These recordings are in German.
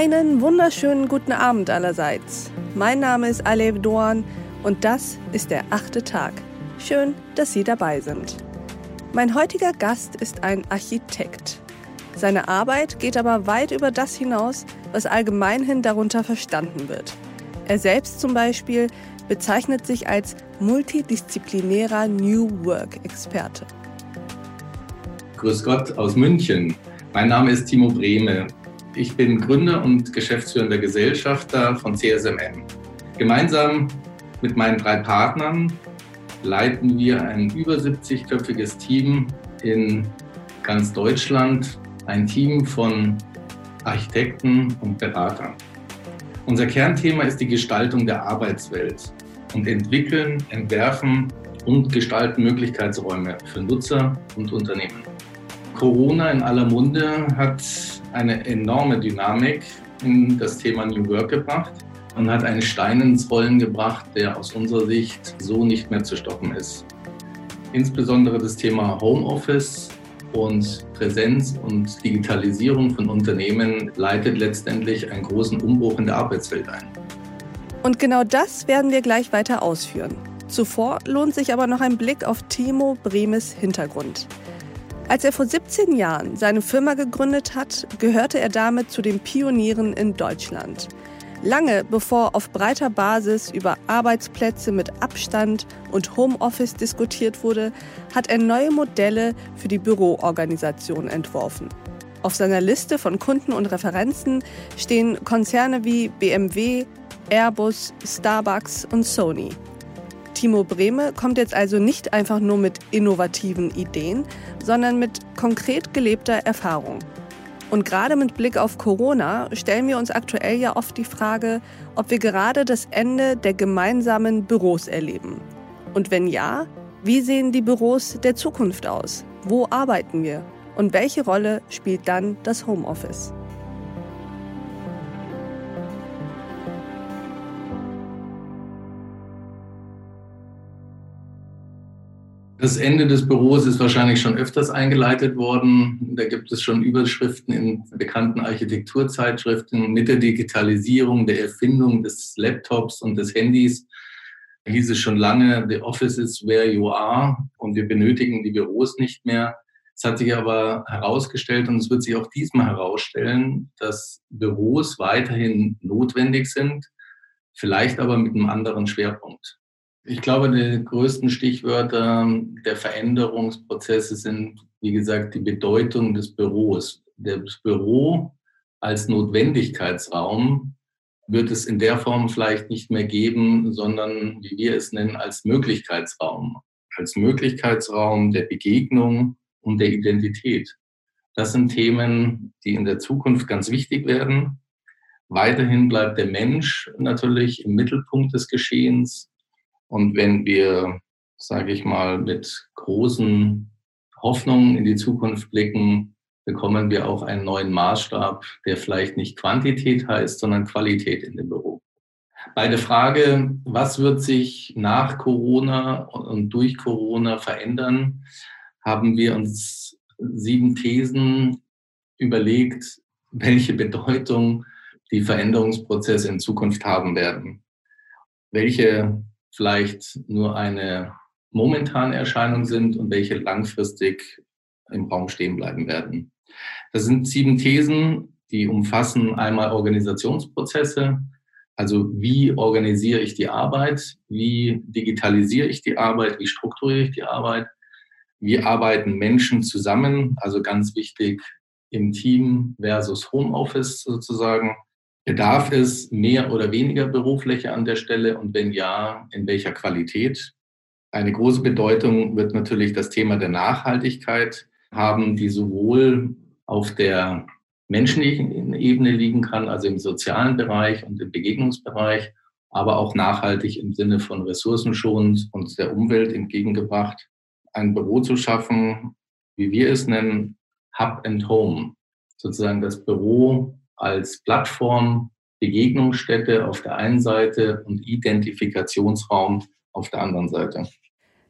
Einen wunderschönen guten Abend allerseits. Mein Name ist Alev Doan und das ist der achte Tag. Schön, dass Sie dabei sind. Mein heutiger Gast ist ein Architekt. Seine Arbeit geht aber weit über das hinaus, was allgemeinhin darunter verstanden wird. Er selbst zum Beispiel bezeichnet sich als multidisziplinärer New Work-Experte. Grüß Gott aus München. Mein Name ist Timo Brehme. Ich bin Gründer und geschäftsführender Gesellschafter von CSMM. Gemeinsam mit meinen drei Partnern leiten wir ein über 70-köpfiges Team in ganz Deutschland, ein Team von Architekten und Beratern. Unser Kernthema ist die Gestaltung der Arbeitswelt und entwickeln, entwerfen und gestalten Möglichkeitsräume für Nutzer und Unternehmen. Corona in aller Munde hat eine enorme Dynamik in das Thema New Work gebracht und hat einen Stein ins Rollen gebracht, der aus unserer Sicht so nicht mehr zu stoppen ist. Insbesondere das Thema Homeoffice und Präsenz und Digitalisierung von Unternehmen leitet letztendlich einen großen Umbruch in der Arbeitswelt ein. Und genau das werden wir gleich weiter ausführen. Zuvor lohnt sich aber noch ein Blick auf Timo Bremes Hintergrund. Als er vor 17 Jahren seine Firma gegründet hat, gehörte er damit zu den Pionieren in Deutschland. Lange bevor auf breiter Basis über Arbeitsplätze mit Abstand und Homeoffice diskutiert wurde, hat er neue Modelle für die Büroorganisation entworfen. Auf seiner Liste von Kunden und Referenzen stehen Konzerne wie BMW, Airbus, Starbucks und Sony. Timo Brehme kommt jetzt also nicht einfach nur mit innovativen Ideen, sondern mit konkret gelebter Erfahrung. Und gerade mit Blick auf Corona stellen wir uns aktuell ja oft die Frage, ob wir gerade das Ende der gemeinsamen Büros erleben. Und wenn ja, wie sehen die Büros der Zukunft aus? Wo arbeiten wir? Und welche Rolle spielt dann das Homeoffice? Das Ende des Büros ist wahrscheinlich schon öfters eingeleitet worden. Da gibt es schon Überschriften in bekannten Architekturzeitschriften mit der Digitalisierung, der Erfindung des Laptops und des Handys. Da hieß es schon lange, the office is where you are und wir benötigen die Büros nicht mehr. Es hat sich aber herausgestellt und es wird sich auch diesmal herausstellen, dass Büros weiterhin notwendig sind, vielleicht aber mit einem anderen Schwerpunkt. Ich glaube, die größten Stichwörter der Veränderungsprozesse sind, wie gesagt, die Bedeutung des Büros. Das Büro als Notwendigkeitsraum wird es in der Form vielleicht nicht mehr geben, sondern, wie wir es nennen, als Möglichkeitsraum. Als Möglichkeitsraum der Begegnung und der Identität. Das sind Themen, die in der Zukunft ganz wichtig werden. Weiterhin bleibt der Mensch natürlich im Mittelpunkt des Geschehens. Und wenn wir, sage ich mal, mit großen Hoffnungen in die Zukunft blicken, bekommen wir auch einen neuen Maßstab, der vielleicht nicht Quantität heißt, sondern Qualität in dem Büro. Bei der Frage, was wird sich nach Corona und durch Corona verändern, haben wir uns sieben Thesen überlegt, welche Bedeutung die Veränderungsprozesse in Zukunft haben werden. Welche vielleicht nur eine momentane Erscheinung sind und welche langfristig im Raum stehen bleiben werden. Das sind sieben Thesen, die umfassen einmal Organisationsprozesse, also wie organisiere ich die Arbeit, wie digitalisiere ich die Arbeit, wie strukturiere ich die Arbeit, wie arbeiten Menschen zusammen, also ganz wichtig im Team versus Homeoffice sozusagen. Bedarf es mehr oder weniger Bürofläche an der Stelle und wenn ja, in welcher Qualität? Eine große Bedeutung wird natürlich das Thema der Nachhaltigkeit haben, die sowohl auf der menschlichen Ebene liegen kann, also im sozialen Bereich und im Begegnungsbereich, aber auch nachhaltig im Sinne von ressourcenschonend und der Umwelt entgegengebracht. Ein Büro zu schaffen, wie wir es nennen, Hub and Home, sozusagen das Büro als Plattform, Begegnungsstätte auf der einen Seite und Identifikationsraum auf der anderen Seite.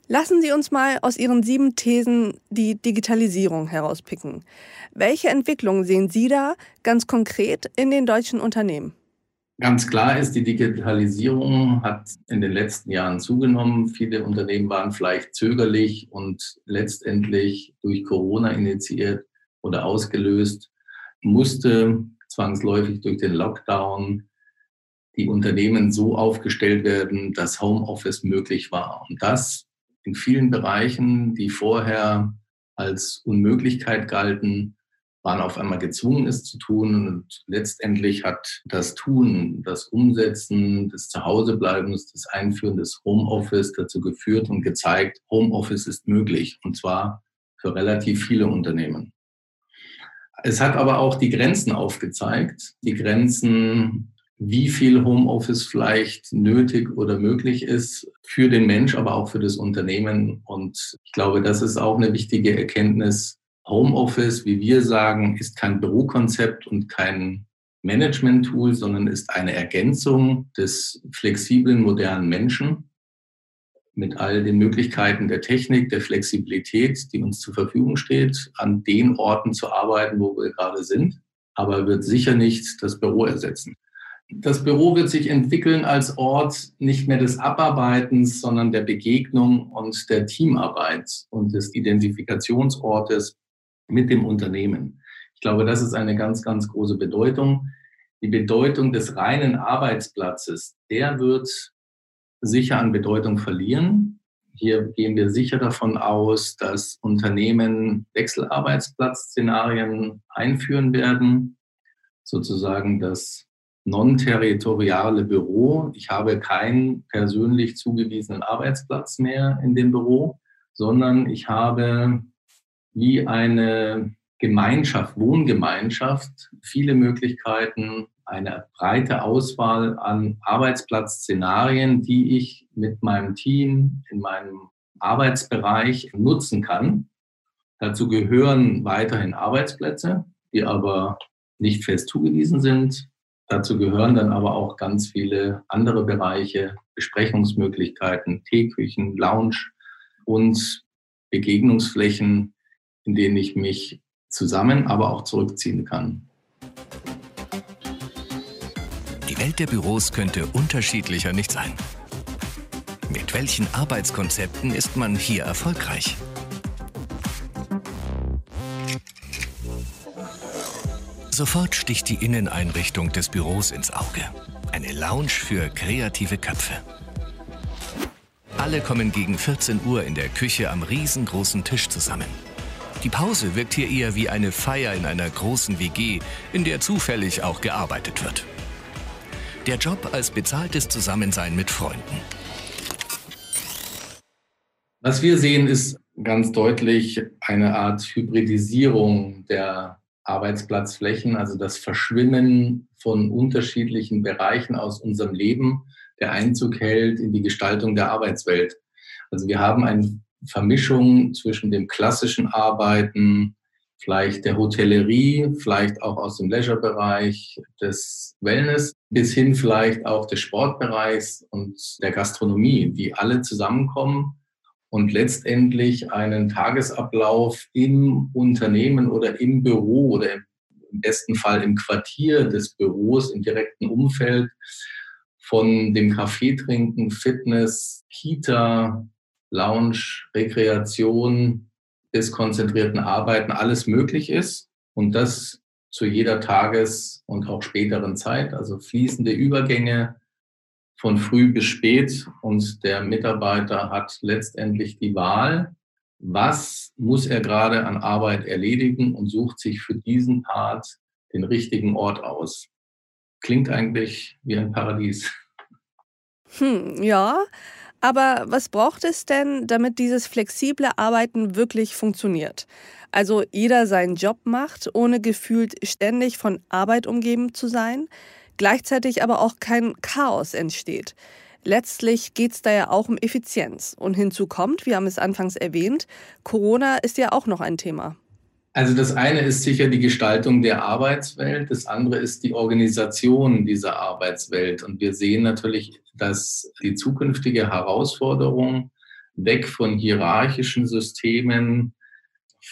Lassen Sie uns mal aus Ihren sieben Thesen die Digitalisierung herauspicken. Welche Entwicklungen sehen Sie da ganz konkret in den deutschen Unternehmen? Ganz klar ist, die Digitalisierung hat in den letzten Jahren zugenommen. Viele Unternehmen waren vielleicht zögerlich und letztendlich durch Corona initiiert oder ausgelöst, musste zwangsläufig durch den Lockdown die Unternehmen so aufgestellt werden, dass Homeoffice möglich war. Und das in vielen Bereichen, die vorher als Unmöglichkeit galten, waren auf einmal gezwungen, es zu tun. Und letztendlich hat das Tun, das Umsetzen des Zuhausebleibens, das Einführen des Homeoffice dazu geführt und gezeigt, Homeoffice ist möglich. Und zwar für relativ viele Unternehmen. Es hat aber auch die Grenzen aufgezeigt, die Grenzen wie viel Homeoffice vielleicht nötig oder möglich ist für den Mensch, aber auch für das Unternehmen. Und ich glaube, das ist auch eine wichtige Erkenntnis. Homeoffice, wie wir sagen, ist kein Bürokonzept und kein Management-Tool, sondern ist eine Ergänzung des flexiblen, modernen Menschen mit all den Möglichkeiten der Technik, der Flexibilität, die uns zur Verfügung steht, an den Orten zu arbeiten, wo wir gerade sind, aber wird sicher nicht das Büro ersetzen. Das Büro wird sich entwickeln als Ort nicht mehr des Abarbeitens, sondern der Begegnung und der Teamarbeit und des Identifikationsortes mit dem Unternehmen. Ich glaube, das ist eine ganz, ganz große Bedeutung. Die Bedeutung des reinen Arbeitsplatzes, der wird sicher an Bedeutung verlieren. Hier gehen wir sicher davon aus, dass Unternehmen Wechselarbeitsplatzszenarien einführen werden, sozusagen das non-territoriale Büro. Ich habe keinen persönlich zugewiesenen Arbeitsplatz mehr in dem Büro, sondern ich habe wie eine Gemeinschaft, Wohngemeinschaft, viele Möglichkeiten, eine breite Auswahl an Arbeitsplatzszenarien, die ich mit meinem Team in meinem Arbeitsbereich nutzen kann. Dazu gehören weiterhin Arbeitsplätze, die aber nicht fest zugewiesen sind. Dazu gehören dann aber auch ganz viele andere Bereiche, Besprechungsmöglichkeiten, Teeküchen, Lounge und Begegnungsflächen, in denen ich mich zusammen, aber auch zurückziehen kann. Welt der Büros könnte unterschiedlicher nicht sein. Mit welchen Arbeitskonzepten ist man hier erfolgreich? Sofort sticht die Inneneinrichtung des Büros ins Auge. Eine Lounge für kreative Köpfe. Alle kommen gegen 14 Uhr in der Küche am riesengroßen Tisch zusammen. Die Pause wirkt hier eher wie eine Feier in einer großen WG, in der zufällig auch gearbeitet wird. Der Job als bezahltes Zusammensein mit Freunden. Was wir sehen, ist ganz deutlich eine Art Hybridisierung der Arbeitsplatzflächen, also das Verschwimmen von unterschiedlichen Bereichen aus unserem Leben, der Einzug hält in die Gestaltung der Arbeitswelt. Also wir haben eine Vermischung zwischen dem klassischen Arbeiten, vielleicht der Hotellerie, vielleicht auch aus dem Leisure-Bereich, des Wellness, bis hin vielleicht auch des Sportbereichs und der Gastronomie, die alle zusammenkommen und letztendlich einen Tagesablauf im Unternehmen oder im Büro oder im besten Fall im Quartier des Büros, im direkten Umfeld von dem Kaffee trinken, Fitness, Kita, Lounge, Rekreation bis konzentrierten Arbeiten alles möglich ist und das zu jeder Tages- und auch späteren Zeit, also fließende Übergänge, von früh bis spät und der Mitarbeiter hat letztendlich die Wahl, was muss er gerade an Arbeit erledigen und sucht sich für diesen Part den richtigen Ort aus. Klingt eigentlich wie ein Paradies. Hm, ja, aber was braucht es denn, damit dieses flexible Arbeiten wirklich funktioniert? Also jeder seinen Job macht, ohne gefühlt ständig von Arbeit umgeben zu sein? gleichzeitig aber auch kein Chaos entsteht. Letztlich geht es da ja auch um Effizienz. Und hinzu kommt, wir haben es anfangs erwähnt, Corona ist ja auch noch ein Thema. Also das eine ist sicher die Gestaltung der Arbeitswelt, das andere ist die Organisation dieser Arbeitswelt. Und wir sehen natürlich, dass die zukünftige Herausforderung weg von hierarchischen Systemen,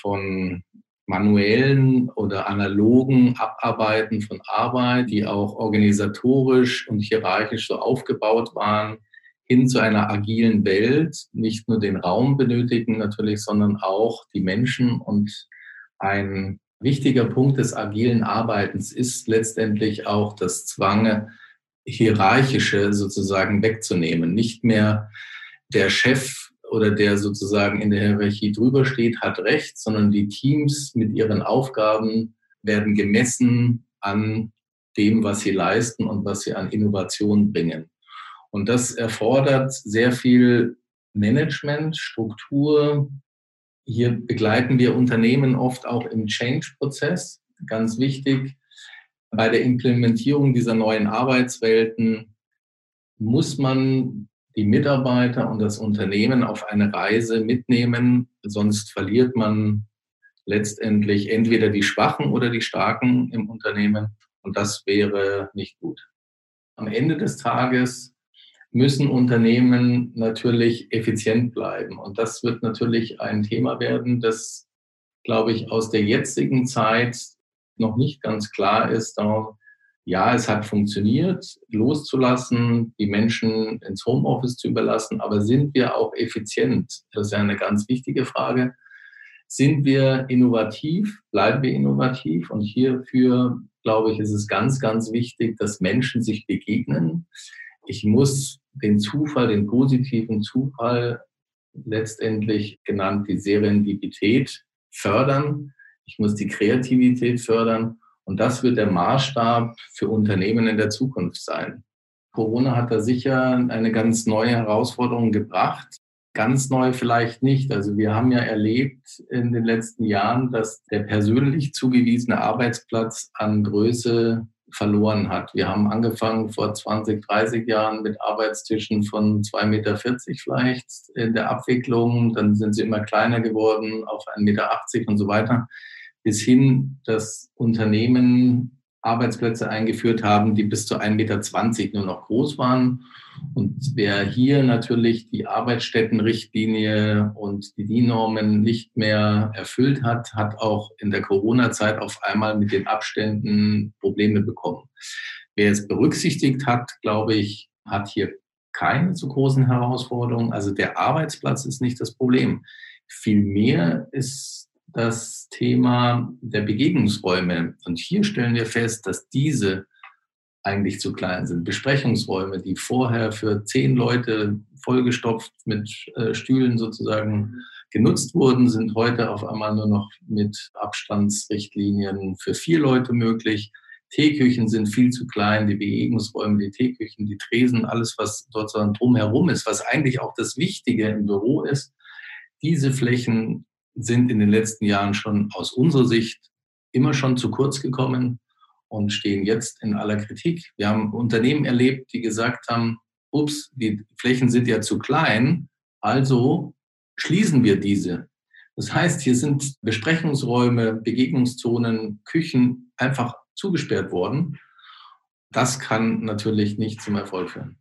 von manuellen oder analogen Abarbeiten von Arbeit, die auch organisatorisch und hierarchisch so aufgebaut waren, hin zu einer agilen Welt, nicht nur den Raum benötigen natürlich, sondern auch die Menschen. Und ein wichtiger Punkt des agilen Arbeitens ist letztendlich auch das Zwange, hierarchische sozusagen wegzunehmen. Nicht mehr der Chef oder der sozusagen in der Hierarchie drüber steht, hat Recht, sondern die Teams mit ihren Aufgaben werden gemessen an dem, was sie leisten und was sie an Innovation bringen. Und das erfordert sehr viel Management, Struktur. Hier begleiten wir Unternehmen oft auch im Change-Prozess. Ganz wichtig, bei der Implementierung dieser neuen Arbeitswelten muss man die Mitarbeiter und das Unternehmen auf eine Reise mitnehmen, sonst verliert man letztendlich entweder die Schwachen oder die Starken im Unternehmen und das wäre nicht gut. Am Ende des Tages müssen Unternehmen natürlich effizient bleiben und das wird natürlich ein Thema werden, das, glaube ich, aus der jetzigen Zeit noch nicht ganz klar ist. Darum ja, es hat funktioniert, loszulassen, die Menschen ins Homeoffice zu überlassen, aber sind wir auch effizient? Das ist ja eine ganz wichtige Frage. Sind wir innovativ? Bleiben wir innovativ? Und hierfür, glaube ich, ist es ganz, ganz wichtig, dass Menschen sich begegnen. Ich muss den Zufall, den positiven Zufall, letztendlich genannt die Serendipität, fördern. Ich muss die Kreativität fördern. Und das wird der Maßstab für Unternehmen in der Zukunft sein. Corona hat da sicher eine ganz neue Herausforderung gebracht. Ganz neu vielleicht nicht. Also wir haben ja erlebt in den letzten Jahren, dass der persönlich zugewiesene Arbeitsplatz an Größe verloren hat. Wir haben angefangen vor 20, 30 Jahren mit Arbeitstischen von 2,40 Meter vielleicht in der Abwicklung. Dann sind sie immer kleiner geworden auf 1,80 Meter und so weiter bis hin, dass Unternehmen Arbeitsplätze eingeführt haben, die bis zu 1,20 Meter nur noch groß waren. Und wer hier natürlich die Arbeitsstättenrichtlinie und die DIN-Normen nicht mehr erfüllt hat, hat auch in der Corona-Zeit auf einmal mit den Abständen Probleme bekommen. Wer es berücksichtigt hat, glaube ich, hat hier keine zu großen Herausforderungen. Also der Arbeitsplatz ist nicht das Problem. Vielmehr ist das Thema der Begegnungsräume. Und hier stellen wir fest, dass diese eigentlich zu klein sind. Besprechungsräume, die vorher für zehn Leute vollgestopft mit äh, Stühlen sozusagen genutzt wurden, sind heute auf einmal nur noch mit Abstandsrichtlinien für vier Leute möglich. Teeküchen sind viel zu klein, die Begegnungsräume, die Teeküchen, die Tresen, alles, was dort drumherum ist, was eigentlich auch das Wichtige im Büro ist. Diese Flächen sind in den letzten Jahren schon aus unserer Sicht immer schon zu kurz gekommen und stehen jetzt in aller Kritik. Wir haben Unternehmen erlebt, die gesagt haben, ups, die Flächen sind ja zu klein, also schließen wir diese. Das heißt, hier sind Besprechungsräume, Begegnungszonen, Küchen einfach zugesperrt worden. Das kann natürlich nicht zum Erfolg führen.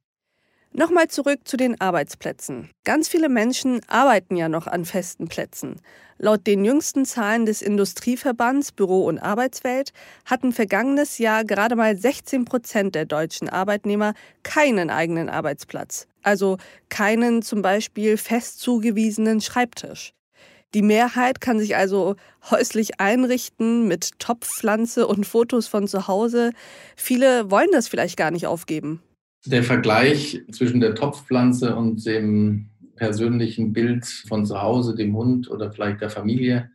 Nochmal zurück zu den Arbeitsplätzen. Ganz viele Menschen arbeiten ja noch an festen Plätzen. Laut den jüngsten Zahlen des Industrieverbands Büro und Arbeitswelt hatten vergangenes Jahr gerade mal 16 Prozent der deutschen Arbeitnehmer keinen eigenen Arbeitsplatz. Also keinen zum Beispiel fest zugewiesenen Schreibtisch. Die Mehrheit kann sich also häuslich einrichten mit Topfpflanze und Fotos von zu Hause. Viele wollen das vielleicht gar nicht aufgeben der Vergleich zwischen der Topfpflanze und dem persönlichen Bild von zu Hause, dem Hund oder vielleicht der Familie,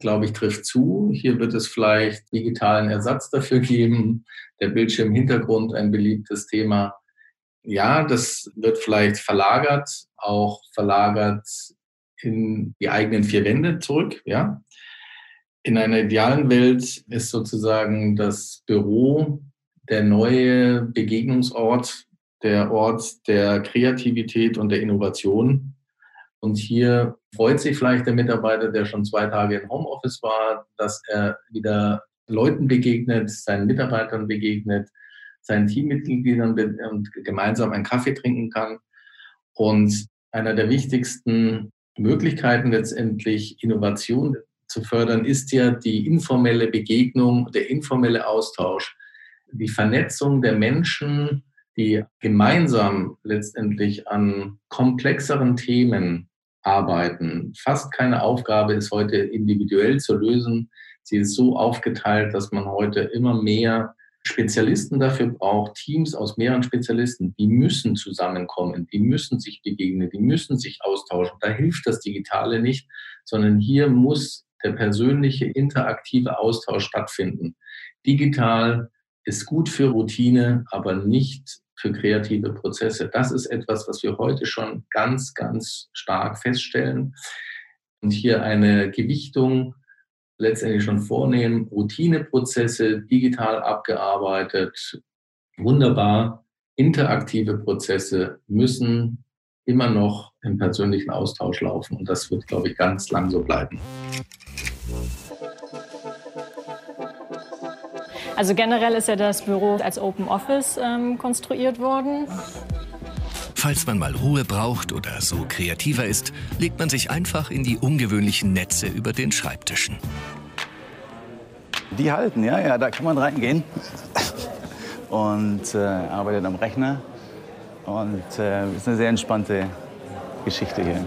glaube ich, trifft zu. Hier wird es vielleicht digitalen Ersatz dafür geben. Der Bildschirmhintergrund, ein beliebtes Thema. Ja, das wird vielleicht verlagert, auch verlagert in die eigenen vier Wände zurück. Ja. In einer idealen Welt ist sozusagen das Büro der neue Begegnungsort, der Ort der Kreativität und der Innovation. Und hier freut sich vielleicht der Mitarbeiter, der schon zwei Tage im Homeoffice war, dass er wieder Leuten begegnet, seinen Mitarbeitern begegnet, seinen Teammitgliedern und gemeinsam einen Kaffee trinken kann. Und einer der wichtigsten Möglichkeiten letztendlich Innovation zu fördern, ist ja die informelle Begegnung, der informelle Austausch, die Vernetzung der Menschen, die gemeinsam letztendlich an komplexeren Themen arbeiten. Fast keine Aufgabe ist heute individuell zu lösen. Sie ist so aufgeteilt, dass man heute immer mehr Spezialisten dafür braucht, Teams aus mehreren Spezialisten, die müssen zusammenkommen, die müssen sich begegnen, die müssen sich austauschen. Da hilft das Digitale nicht, sondern hier muss der persönliche, interaktive Austausch stattfinden. Digital ist gut für Routine, aber nicht für kreative Prozesse. Das ist etwas, was wir heute schon ganz, ganz stark feststellen. Und hier eine Gewichtung letztendlich schon vornehmen, Routineprozesse digital abgearbeitet, wunderbar. Interaktive Prozesse müssen immer noch im persönlichen Austausch laufen und das wird, glaube ich, ganz lang so bleiben. Also generell ist ja das Büro als Open Office ähm, konstruiert worden. Falls man mal Ruhe braucht oder so kreativer ist, legt man sich einfach in die ungewöhnlichen Netze über den Schreibtischen. Die halten, ja, ja, da kann man reingehen und äh, arbeitet am Rechner. Und äh, ist eine sehr entspannte Geschichte hier.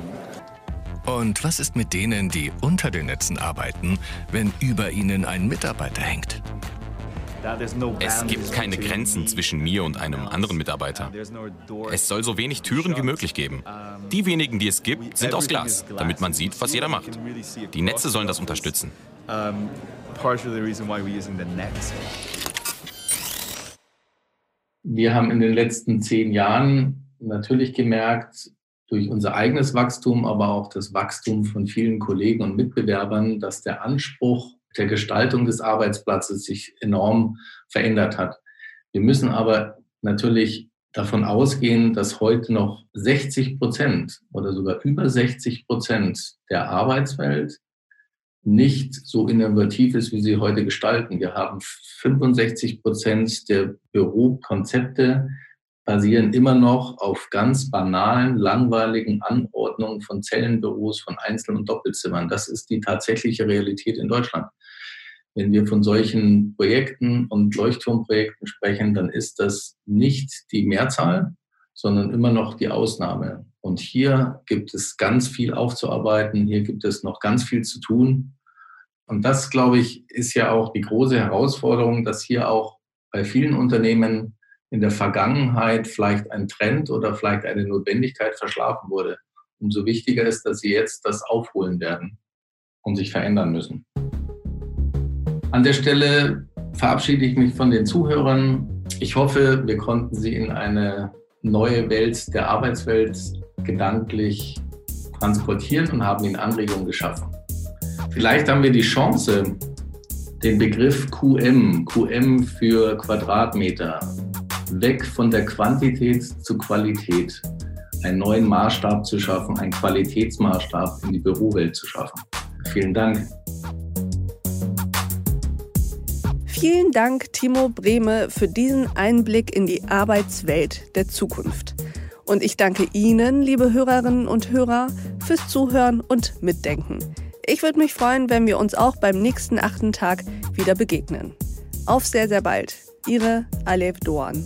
Und was ist mit denen, die unter den Netzen arbeiten, wenn über ihnen ein Mitarbeiter hängt? Es gibt keine Grenzen zwischen mir und einem anderen Mitarbeiter. Es soll so wenig Türen wie möglich geben. Die wenigen, die es gibt, sind aus Glas, damit man sieht, was jeder macht. Die Netze sollen das unterstützen. Wir haben in den letzten zehn Jahren natürlich gemerkt, durch unser eigenes Wachstum, aber auch das Wachstum von vielen Kollegen und Mitbewerbern, dass der Anspruch der Gestaltung des Arbeitsplatzes sich enorm verändert hat. Wir müssen aber natürlich davon ausgehen, dass heute noch 60 Prozent oder sogar über 60 Prozent der Arbeitswelt nicht so innovativ ist, wie sie heute gestalten. Wir haben 65 Prozent der Bürokonzepte basieren immer noch auf ganz banalen, langweiligen Anordnungen von Zellenbüros, von Einzel- und Doppelzimmern. Das ist die tatsächliche Realität in Deutschland. Wenn wir von solchen Projekten und Leuchtturmprojekten sprechen, dann ist das nicht die Mehrzahl, sondern immer noch die Ausnahme. Und hier gibt es ganz viel aufzuarbeiten, hier gibt es noch ganz viel zu tun. Und das, glaube ich, ist ja auch die große Herausforderung, dass hier auch bei vielen Unternehmen in der Vergangenheit vielleicht ein Trend oder vielleicht eine Notwendigkeit verschlafen wurde. Umso wichtiger ist, dass sie jetzt das aufholen werden und sich verändern müssen. An der Stelle verabschiede ich mich von den Zuhörern. Ich hoffe, wir konnten Sie in eine neue Welt der Arbeitswelt gedanklich transportieren und haben Ihnen Anregungen geschaffen. Vielleicht haben wir die Chance, den Begriff QM, QM für Quadratmeter, weg von der Quantität zu Qualität, einen neuen Maßstab zu schaffen, einen Qualitätsmaßstab in die Bürowelt zu schaffen. Vielen Dank. Vielen Dank, Timo Brehme, für diesen Einblick in die Arbeitswelt der Zukunft. Und ich danke Ihnen, liebe Hörerinnen und Hörer, fürs Zuhören und Mitdenken. Ich würde mich freuen, wenn wir uns auch beim nächsten achten Tag wieder begegnen. Auf sehr, sehr bald. Ihre Alef Doan.